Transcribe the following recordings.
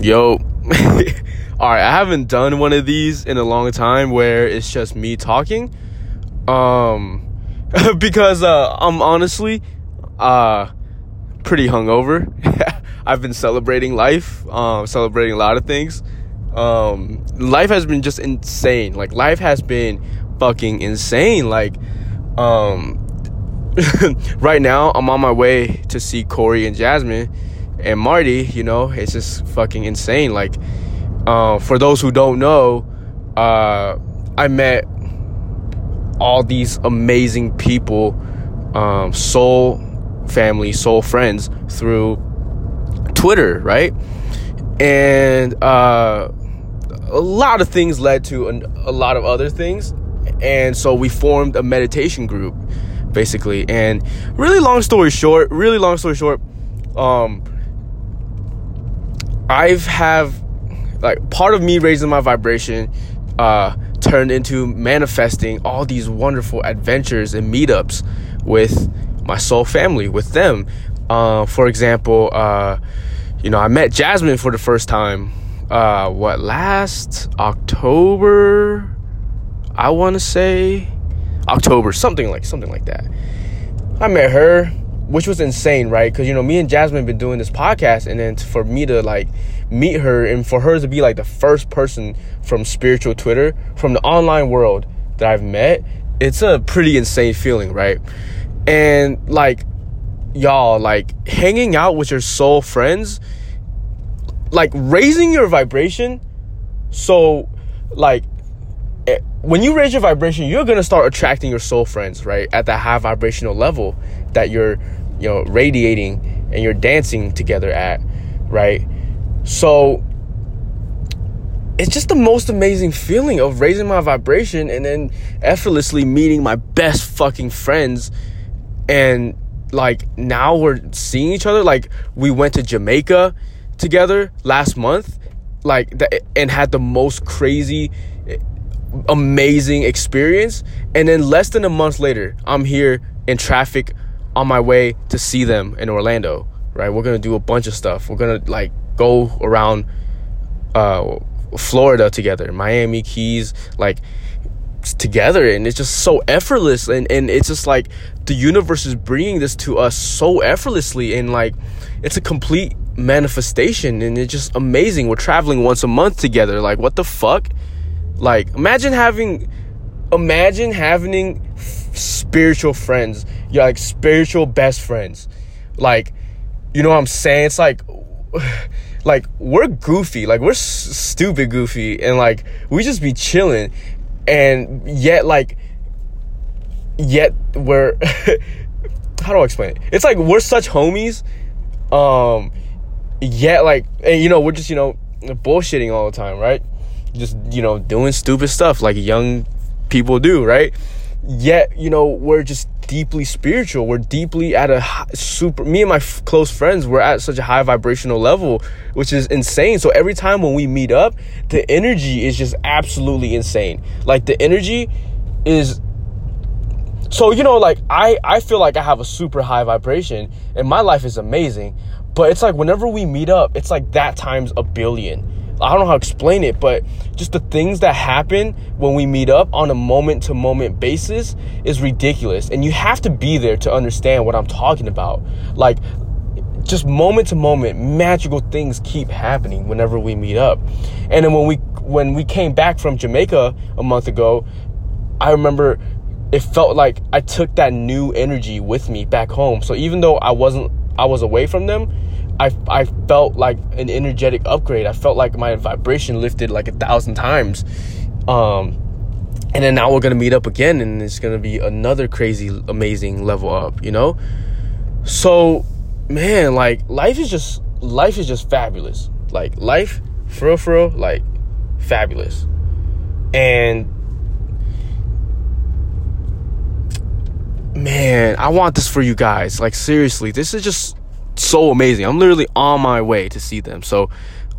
Yo. All right, I haven't done one of these in a long time where it's just me talking. Um because uh I'm honestly uh pretty hungover. I've been celebrating life, um celebrating a lot of things. Um life has been just insane. Like life has been fucking insane. Like um right now I'm on my way to see Corey and Jasmine and Marty, you know, it's just fucking insane. Like, uh, for those who don't know, uh, I met all these amazing people, um, soul family, soul friends through Twitter, right? And uh, a lot of things led to an, a lot of other things. And so we formed a meditation group, basically. And really long story short, really long story short, um, I've have like part of me raising my vibration uh, turned into manifesting all these wonderful adventures and meetups with my soul family, with them. Uh, for example, uh, you know, I met Jasmine for the first time. Uh, what last October? I want to say October, something like something like that. I met her which was insane, right? Because you know, me and Jasmine have been doing this podcast, and then for me to like meet her, and for her to be like the first person from spiritual Twitter, from the online world that I've met, it's a pretty insane feeling, right? And like, y'all, like hanging out with your soul friends, like raising your vibration. So, like, eh, when you raise your vibration, you're gonna start attracting your soul friends, right? At that high vibrational level that you're, you know, radiating and you're dancing together at, right? So it's just the most amazing feeling of raising my vibration and then effortlessly meeting my best fucking friends. And like now we're seeing each other. Like we went to Jamaica together last month like that and had the most crazy amazing experience. And then less than a month later I'm here in traffic on my way to see them in Orlando, right? We're gonna do a bunch of stuff. We're gonna like go around uh, Florida together, Miami Keys, like together, and it's just so effortless, and and it's just like the universe is bringing this to us so effortlessly, and like it's a complete manifestation, and it's just amazing. We're traveling once a month together. Like what the fuck? Like imagine having, imagine having spiritual friends. You're like spiritual best friends. Like, you know what I'm saying? It's like, like we're goofy, like we're s- stupid goofy, and like we just be chilling, and yet like, yet we're. how do I explain it? It's like we're such homies, um, yet like, and you know we're just you know bullshitting all the time, right? Just you know doing stupid stuff like young people do, right? Yet you know we're just deeply spiritual. We're deeply at a high, super me and my f- close friends we're at such a high vibrational level which is insane. So every time when we meet up the energy is just absolutely insane. Like the energy is so you know like i i feel like i have a super high vibration and my life is amazing but it's like whenever we meet up it's like that times a billion I don't know how to explain it, but just the things that happen when we meet up on a moment to moment basis is ridiculous. And you have to be there to understand what I'm talking about. Like, just moment to moment, magical things keep happening whenever we meet up. And then when we when we came back from Jamaica a month ago, I remember it felt like I took that new energy with me back home. So even though I wasn't I was away from them, I, I felt like an energetic upgrade. I felt like my vibration lifted like a thousand times. Um, and then now we're gonna meet up again, and it's gonna be another crazy, amazing level up. You know, so man, like life is just life is just fabulous. Like life, for real, for real, like fabulous. And man, I want this for you guys. Like seriously, this is just so amazing. I'm literally on my way to see them. So,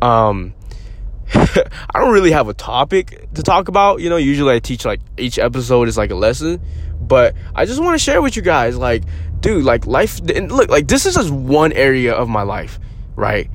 um, I don't really have a topic to talk about. You know, usually I teach like each episode is like a lesson, but I just want to share with you guys, like, dude, like life. Look, like this is just one area of my life, right?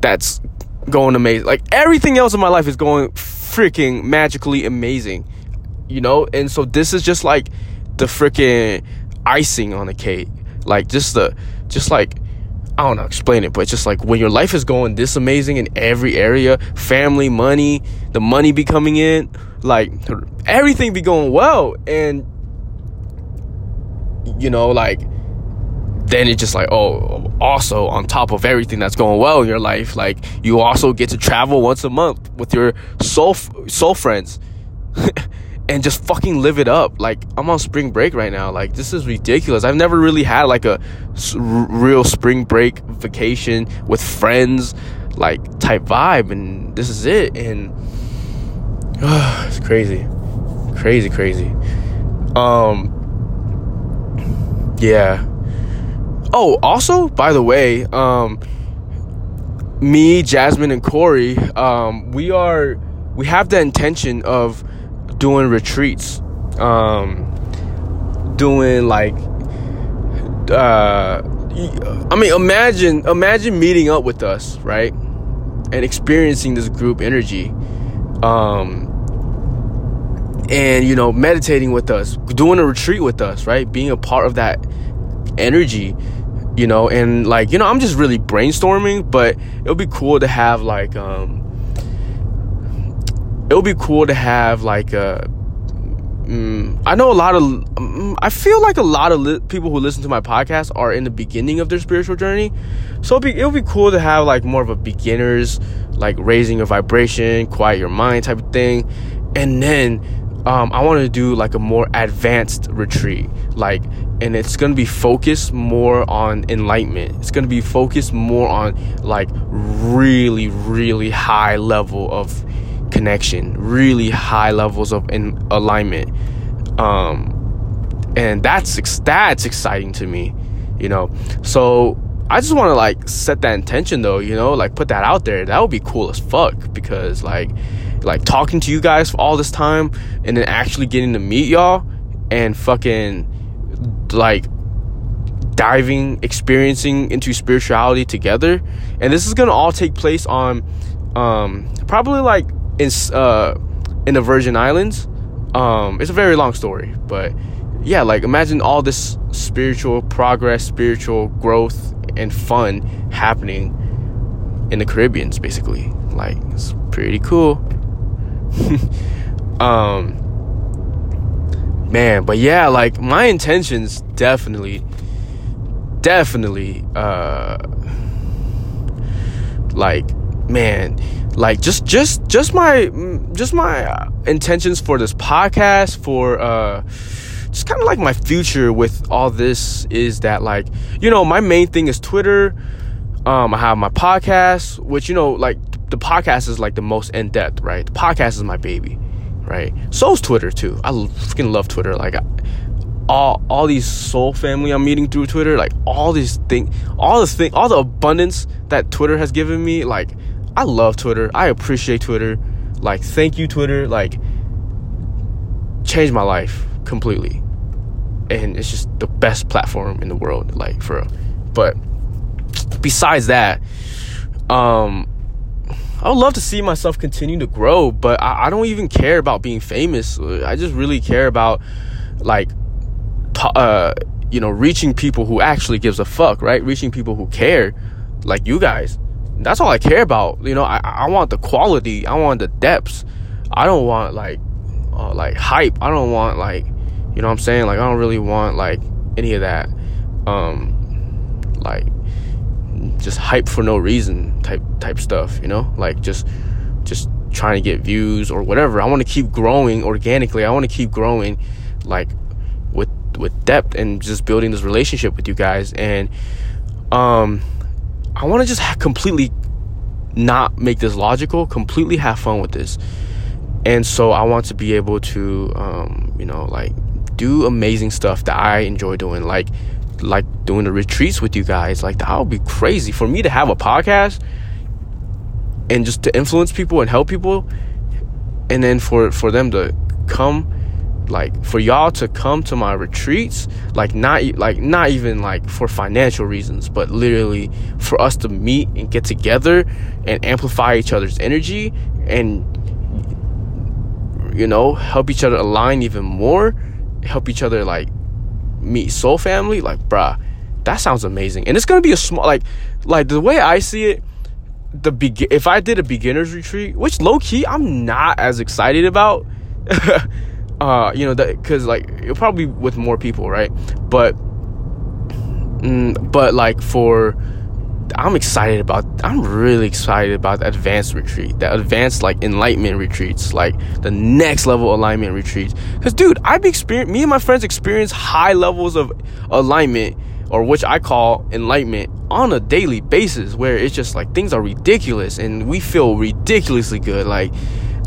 That's going amazing. Like everything else in my life is going freaking magically amazing. You know? And so this is just like the freaking icing on the cake. Like just the just like I don't know, explain it, but it's just like when your life is going this amazing in every area, family, money, the money be coming in, like everything be going well. And you know, like then it's just like, oh, also on top of everything that's going well in your life, like you also get to travel once a month with your soul soul friends. and just fucking live it up. Like I'm on spring break right now. Like this is ridiculous. I've never really had like a s- real spring break vacation with friends, like type vibe, and this is it. And uh, it's crazy, crazy, crazy. Um, yeah. Oh, also, by the way, um, me, Jasmine, and Corey, um, we are we have the intention of doing retreats, um, doing like, uh, I mean, imagine imagine meeting up with us, right, and experiencing this group energy, um, and you know, meditating with us, doing a retreat with us, right, being a part of that energy you know and like you know i'm just really brainstorming but it would be cool to have like um it would be cool to have like a mm, I know a lot of mm, I feel like a lot of li- people who listen to my podcast are in the beginning of their spiritual journey. So it'd be, it would be cool to have like more of a beginners like raising your vibration, quiet your mind type of thing. And then um, I want to do like a more advanced retreat, like, and it's gonna be focused more on enlightenment. It's gonna be focused more on like really, really high level of connection, really high levels of in alignment. Um, and that's that's exciting to me, you know. So I just want to like set that intention though, you know, like put that out there. That would be cool as fuck because like like talking to you guys for all this time and then actually getting to meet y'all and fucking like diving experiencing into spirituality together and this is gonna all take place on um probably like in uh in the virgin islands um it's a very long story but yeah like imagine all this spiritual progress spiritual growth and fun happening in the caribbeans basically. Like it's pretty cool. Um man but yeah like my intentions definitely definitely uh like man like just just just my just my intentions for this podcast for uh just kind of like my future with all this is that like you know my main thing is twitter um i have my podcast which you know like the podcast is like the most in depth, right? The podcast is my baby, right? So's Twitter too. I freaking love Twitter. Like all all these soul family I'm meeting through Twitter, like all these thing, all this thing, all the abundance that Twitter has given me. Like I love Twitter. I appreciate Twitter. Like thank you Twitter. Like changed my life completely, and it's just the best platform in the world. Like for, real. but besides that, um I would love to see myself continue to grow, but I, I don't even care about being famous. I just really care about like, uh, you know, reaching people who actually gives a fuck, right? Reaching people who care, like you guys. That's all I care about. You know, I, I want the quality. I want the depths. I don't want like, uh, like hype. I don't want like, you know what I'm saying? Like I don't really want like any of that. Um, like just hype for no reason type type stuff, you know? Like just just trying to get views or whatever. I want to keep growing organically. I want to keep growing like with with depth and just building this relationship with you guys and um I want to just completely not make this logical, completely have fun with this. And so I want to be able to um you know like do amazing stuff that I enjoy doing like like doing the retreats with you guys. Like that would be crazy for me to have a podcast and just to influence people and help people, and then for for them to come like for y'all to come to my retreats like not like not even like for financial reasons but literally for us to meet and get together and amplify each other's energy and you know help each other align even more help each other like meet soul family like bruh that sounds amazing. And it's gonna be a small like like the way i see it the be- if i did a beginners retreat which low key i'm not as excited about uh you know that because like it'll probably with more people right? But mm, but like for i'm excited about i'm really excited about the advanced retreat the advanced like enlightenment retreats like the next level alignment retreats. Because dude i've experienced me and my friends experience high levels of alignment or which i call enlightenment on a daily basis where it's just like things are ridiculous and we feel ridiculously good like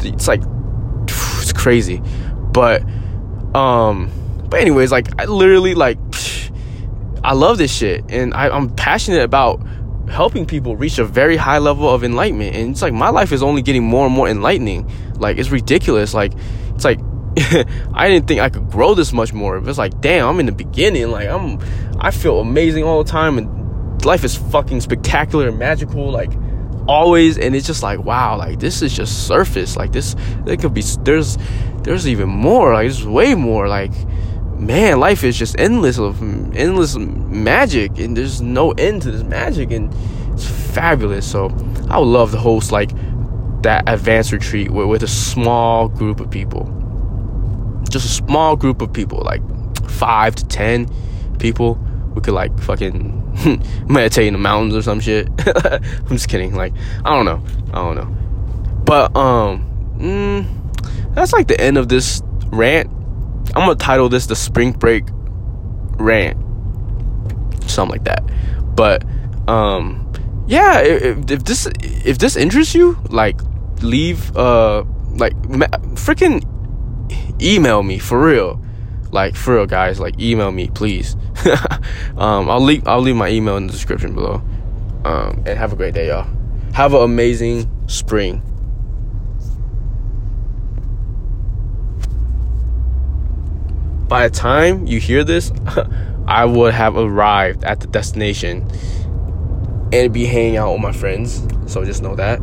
it's like it's crazy but um but anyways like i literally like i love this shit and I, i'm passionate about helping people reach a very high level of enlightenment and it's like my life is only getting more and more enlightening like it's ridiculous like it's like I didn't think I could grow this much more. It's like, damn, I'm in the beginning. Like I'm, I feel amazing all the time, and life is fucking spectacular and magical. Like always, and it's just like, wow, like this is just surface. Like this, there could be there's there's even more. Like there's way more. Like man, life is just endless of endless magic, and there's no end to this magic, and it's fabulous. So I would love to host like that advanced retreat with, with a small group of people just a small group of people, like five to ten people. We could like fucking meditate in the mountains or some shit. I'm just kidding. Like I don't know. I don't know. But um, mm, that's like the end of this rant. I'm gonna title this the spring break rant, something like that. But um, yeah, if, if this if this interests you, like leave uh like freaking email me for real like for real guys like email me please. Um, i'll leave i'll leave my email in the description below. Um, and have a great day y'all. Have an amazing spring. By the time you hear this i would have arrived at the destination and be hanging out with my friends. So just know that